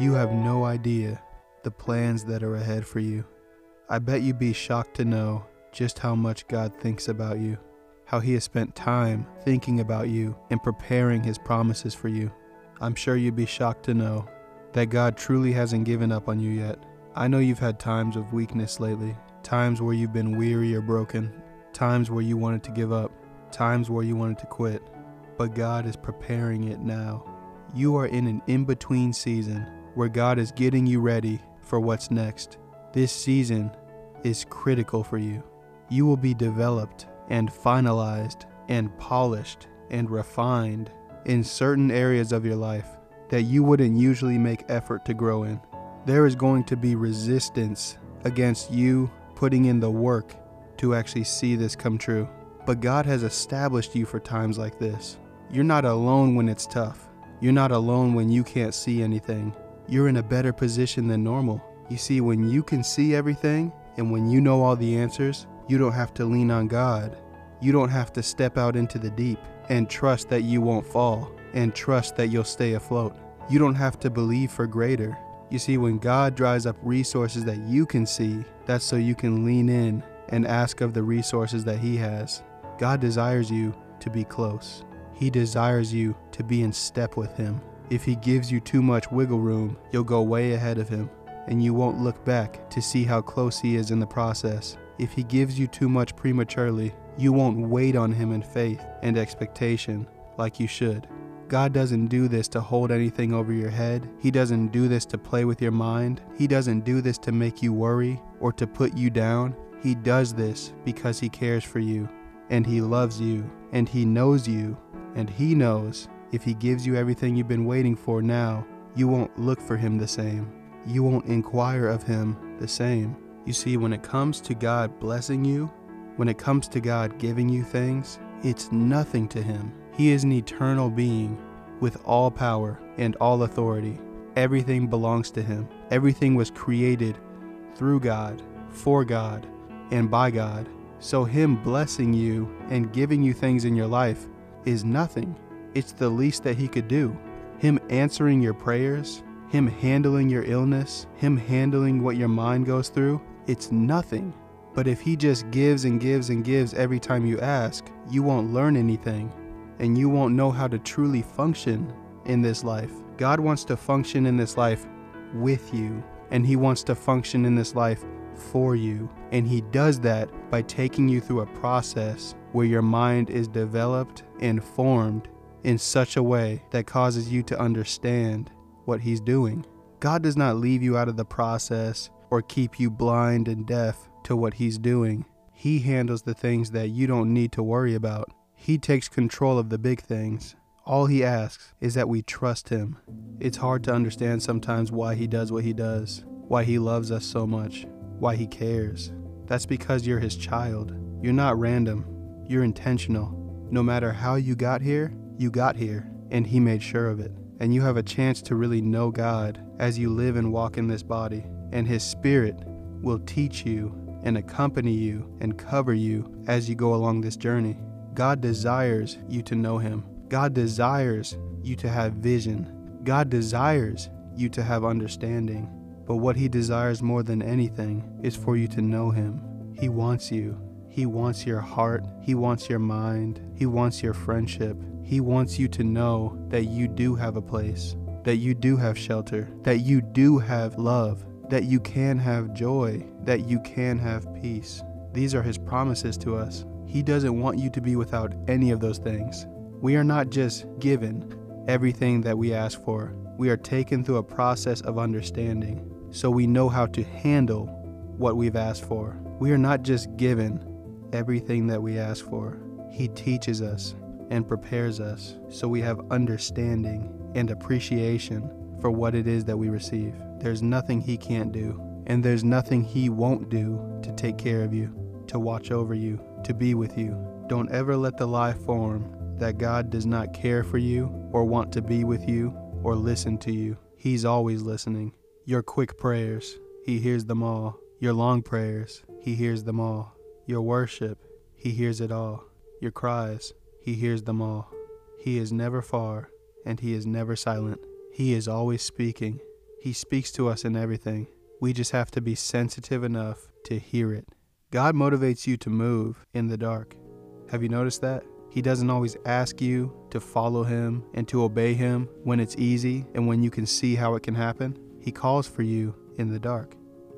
You have no idea the plans that are ahead for you. I bet you'd be shocked to know just how much God thinks about you, how He has spent time thinking about you and preparing His promises for you. I'm sure you'd be shocked to know that God truly hasn't given up on you yet. I know you've had times of weakness lately, times where you've been weary or broken, times where you wanted to give up, times where you wanted to quit, but God is preparing it now. You are in an in between season where God is getting you ready for what's next. This season is critical for you. You will be developed and finalized and polished and refined in certain areas of your life that you wouldn't usually make effort to grow in. There is going to be resistance against you putting in the work to actually see this come true. But God has established you for times like this. You're not alone when it's tough. You're not alone when you can't see anything. You're in a better position than normal. You see, when you can see everything and when you know all the answers, you don't have to lean on God. You don't have to step out into the deep and trust that you won't fall and trust that you'll stay afloat. You don't have to believe for greater. You see, when God dries up resources that you can see, that's so you can lean in and ask of the resources that He has. God desires you to be close. He desires you to be in step with Him. If He gives you too much wiggle room, you'll go way ahead of Him, and you won't look back to see how close He is in the process. If He gives you too much prematurely, you won't wait on Him in faith and expectation like you should. God doesn't do this to hold anything over your head. He doesn't do this to play with your mind. He doesn't do this to make you worry or to put you down. He does this because He cares for you and He loves you and He knows you and He knows if He gives you everything you've been waiting for now, you won't look for Him the same. You won't inquire of Him the same. You see, when it comes to God blessing you, when it comes to God giving you things, it's nothing to Him. He is an eternal being with all power and all authority. Everything belongs to Him. Everything was created through God, for God, and by God. So, Him blessing you and giving you things in your life is nothing. It's the least that He could do. Him answering your prayers, Him handling your illness, Him handling what your mind goes through, it's nothing. But if He just gives and gives and gives every time you ask, you won't learn anything and you won't know how to truly function in this life. God wants to function in this life with you, and He wants to function in this life for you. And He does that by taking you through a process where your mind is developed and formed in such a way that causes you to understand what He's doing. God does not leave you out of the process or keep you blind and deaf to what He's doing. He handles the things that you don't need to worry about. He takes control of the big things. All he asks is that we trust him. It's hard to understand sometimes why he does what he does, why he loves us so much, why he cares. That's because you're his child. You're not random, you're intentional. No matter how you got here, you got here, and he made sure of it. And you have a chance to really know God as you live and walk in this body, and his spirit will teach you and accompany you and cover you as you go along this journey. God desires you to know Him. God desires you to have vision. God desires you to have understanding. But what He desires more than anything is for you to know Him. He wants you. He wants your heart. He wants your mind. He wants your friendship. He wants you to know that you do have a place, that you do have shelter, that you do have love, that you can have joy, that you can have peace. These are His promises to us. He doesn't want you to be without any of those things. We are not just given everything that we ask for, we are taken through a process of understanding so we know how to handle what we've asked for. We are not just given everything that we ask for, He teaches us and prepares us so we have understanding and appreciation for what it is that we receive. There's nothing He can't do, and there's nothing He won't do to take care of you, to watch over you, to be with you. Don't ever let the lie form that God does not care for you or want to be with you or listen to you. He's always listening. Your quick prayers, He hears them all. Your long prayers, He hears them all. Your worship, He hears it all. Your cries, He hears them all. He is never far and He is never silent. He is always speaking He speaks to us in everything. We just have to be sensitive enough to hear it. God motivates you to move in the dark. Have you noticed that? He doesn't always ask you to follow Him and to obey Him when it's easy and when you can see how it can happen. He calls for you in the dark.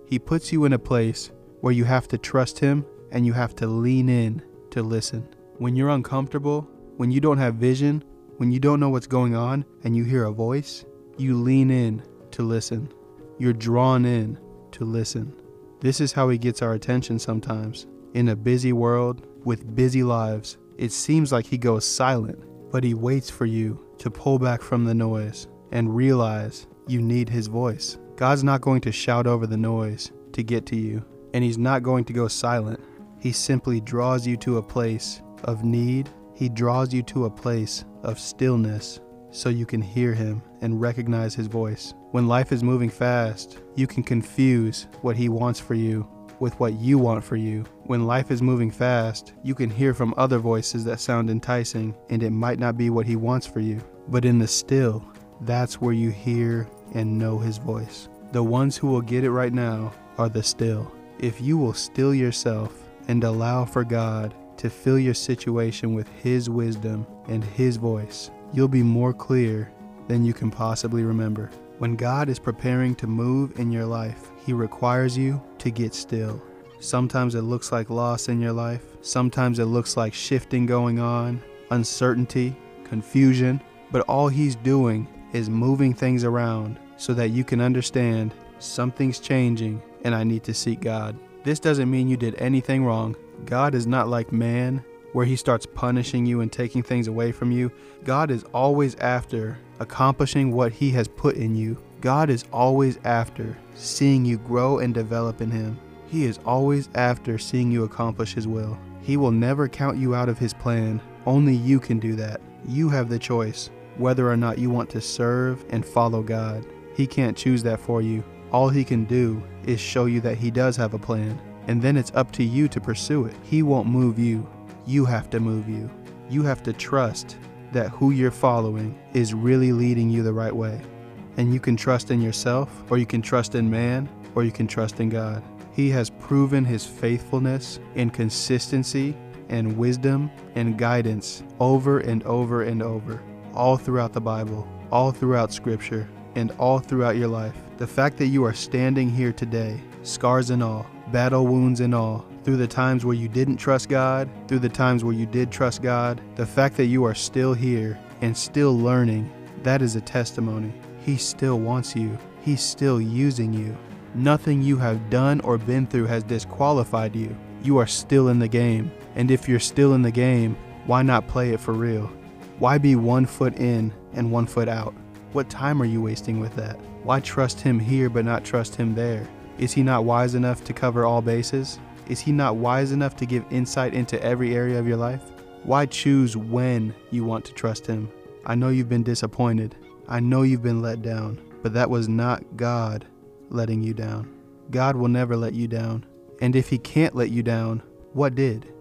He puts you in a place where you have to trust Him and you have to lean in to listen. When you're uncomfortable, when you don't have vision, when you don't know what's going on and you hear a voice, you lean in to listen. You're drawn in to listen. This is how He gets our attention sometimes. In a busy world with busy lives, it seems like He goes silent, but He waits for you to pull back from the noise and realize you need His voice. God's not going to shout over the noise to get to you, and He's not going to go silent. He simply draws you to a place of need, He draws you to a place of stillness so you can hear Him and recognize His voice. When life is moving fast, you can confuse what He wants for you with what you want for you. When life is moving fast, you can hear from other voices that sound enticing, and it might not be what He wants for you. But in the still, that's where you hear and know His voice. The ones who will get it right now are the still. If you will still yourself and allow for God to fill your situation with His wisdom and His voice, you'll be more clear than you can possibly remember. When God is preparing to move in your life, He requires you to get still. Sometimes it looks like loss in your life, sometimes it looks like shifting going on, uncertainty, confusion, but all He's doing is moving things around so that you can understand something's changing and I need to seek God. This doesn't mean you did anything wrong. God is not like man where he starts punishing you and taking things away from you. God is always after accomplishing what he has put in you. God is always after seeing you grow and develop in him. He is always after seeing you accomplish his will. He will never count you out of his plan. Only you can do that. You have the choice whether or not you want to serve and follow God. He can't choose that for you. All he can do is show you that he does have a plan, and then it's up to you to pursue it. He won't move you. You have to move you. You have to trust that who you're following is really leading you the right way. And you can trust in yourself, or you can trust in man, or you can trust in God. He has proven his faithfulness and consistency and wisdom and guidance over and over and over, all throughout the Bible, all throughout Scripture, and all throughout your life. The fact that you are standing here today, scars and all, battle wounds and all, through the times where you didn't trust God, through the times where you did trust God, the fact that you are still here and still learning, that is a testimony. He still wants you, He's still using you. Nothing you have done or been through has disqualified you. You are still in the game. And if you're still in the game, why not play it for real? Why be one foot in and one foot out? What time are you wasting with that? Why trust Him here but not trust Him there? Is He not wise enough to cover all bases? Is He not wise enough to give insight into every area of your life? Why choose when you want to trust Him? I know you've been disappointed. I know you've been let down, but that was not God letting you down. God will never let you down. And if He can't let you down, what did?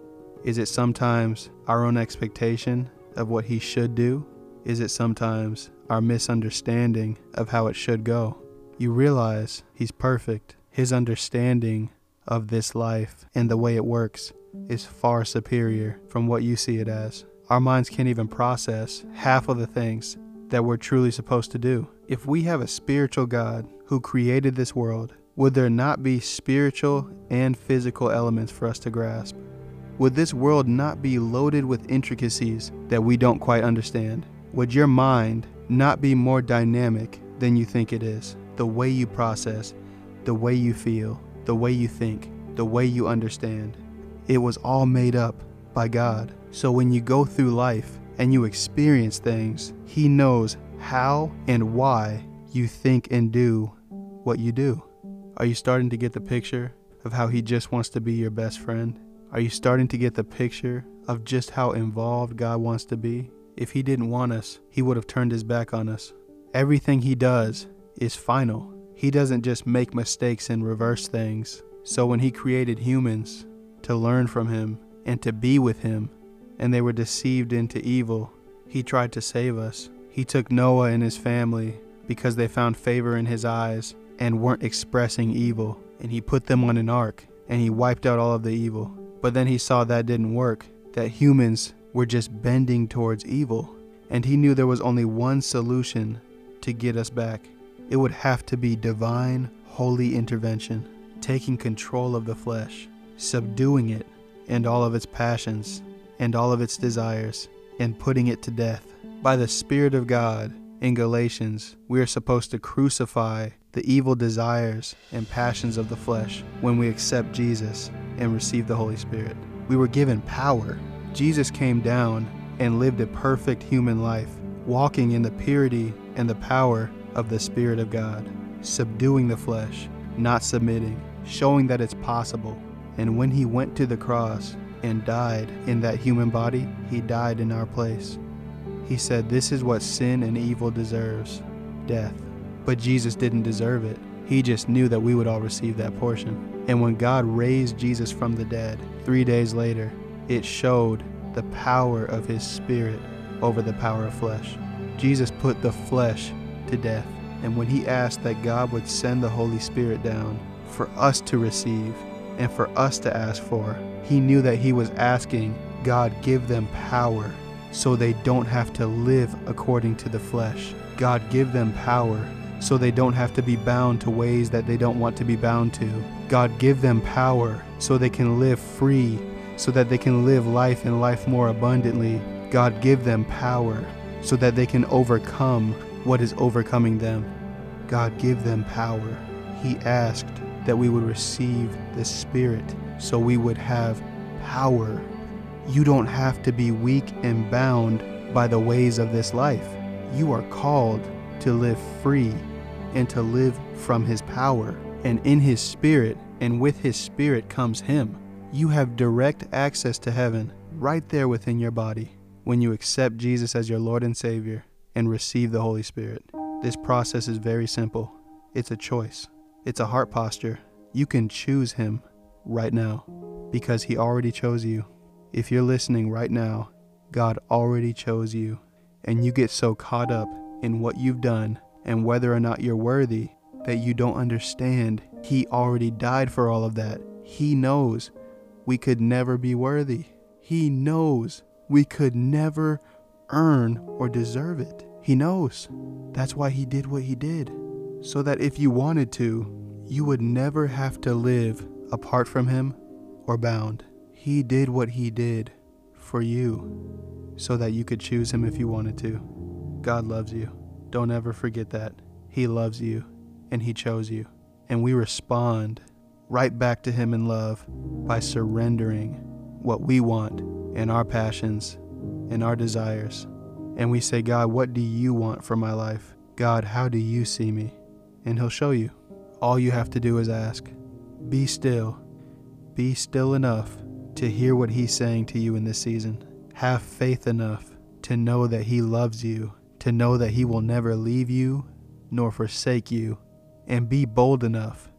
Is it sometimes our own expectation of what He should do? Is it sometimes our misunderstanding of how it should go? You realize He's perfect. His understanding of this life and the way it works is far superior from what you see it as. Our minds can't even process half of the things that we're truly supposed to do. If we have a spiritual God who created this world, would there not be spiritual and physical elements for us to grasp? Would this world not be loaded with intricacies that we don't quite understand? Would your mind not be more dynamic than you think it is? The way you process, the way you feel, the way you think, the way you understand. It was all made up by God. So when you go through life and you experience things, He knows how and why you think and do what you do. Are you starting to get the picture of how He just wants to be your best friend? Are you starting to get the picture of just how involved God wants to be? If He didn't want us, He would have turned His back on us. Everything He does is final. He doesn't just make mistakes and reverse things. So when He created humans to learn from Him and to be with Him, and they were deceived into evil, He tried to save us. He took Noah and his family because they found favor in his eyes and weren't expressing evil. And he put them on an ark and he wiped out all of the evil. But then he saw that didn't work, that humans were just bending towards evil. And he knew there was only one solution to get us back. It would have to be divine, holy intervention, taking control of the flesh, subduing it and all of its passions and all of its desires, and putting it to death. By the Spirit of God, in Galatians, we are supposed to crucify the evil desires and passions of the flesh when we accept Jesus and receive the Holy Spirit. We were given power. Jesus came down and lived a perfect human life, walking in the purity and the power of the Spirit of God, subduing the flesh, not submitting, showing that it's possible. And when he went to the cross and died in that human body, he died in our place. He said, This is what sin and evil deserves death. But Jesus didn't deserve it. He just knew that we would all receive that portion. And when God raised Jesus from the dead, three days later, it showed the power of his spirit over the power of flesh. Jesus put the flesh to death. And when he asked that God would send the Holy Spirit down for us to receive and for us to ask for, he knew that he was asking God give them power so they don't have to live according to the flesh. God give them power so they don't have to be bound to ways that they don't want to be bound to. God give them power so they can live free, so that they can live life and life more abundantly. God give them power so that they can overcome what is overcoming them. God give them power. He asked that we would receive the Spirit so we would have power. You don't have to be weak and bound by the ways of this life. You are called to live free and to live from His power. And in His Spirit and with His Spirit comes Him. You have direct access to heaven right there within your body when you accept Jesus as your Lord and Savior and receive the Holy Spirit. This process is very simple. It's a choice, it's a heart posture. You can choose Him right now because He already chose you. If you're listening right now, God already chose you, and you get so caught up in what you've done and whether or not you're worthy that you don't understand He already died for all of that. He knows we could never be worthy. He knows we could never earn or deserve it. He knows. That's why He did what He did. So that if you wanted to, you would never have to live apart from Him or bound. He did what He did for you so that you could choose Him if you wanted to. God loves you. Don't ever forget that. He loves you and He chose you. And we respond right back to Him in love by surrendering what we want and our passions and our desires. And we say, God, what do you want for my life? God, how do you see me? And He'll show you. All you have to do is ask. Be still. Be still enough to hear what He's saying to you in this season. Have faith enough to know that He loves you, to know that He will never leave you nor forsake you, and be bold enough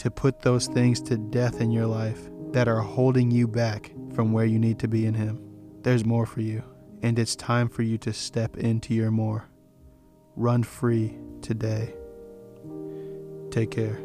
to put those things to death in your life that are holding you back from where you need to be in Him. There's more for you, and it's time for you to step into your more. Run free today. Take care.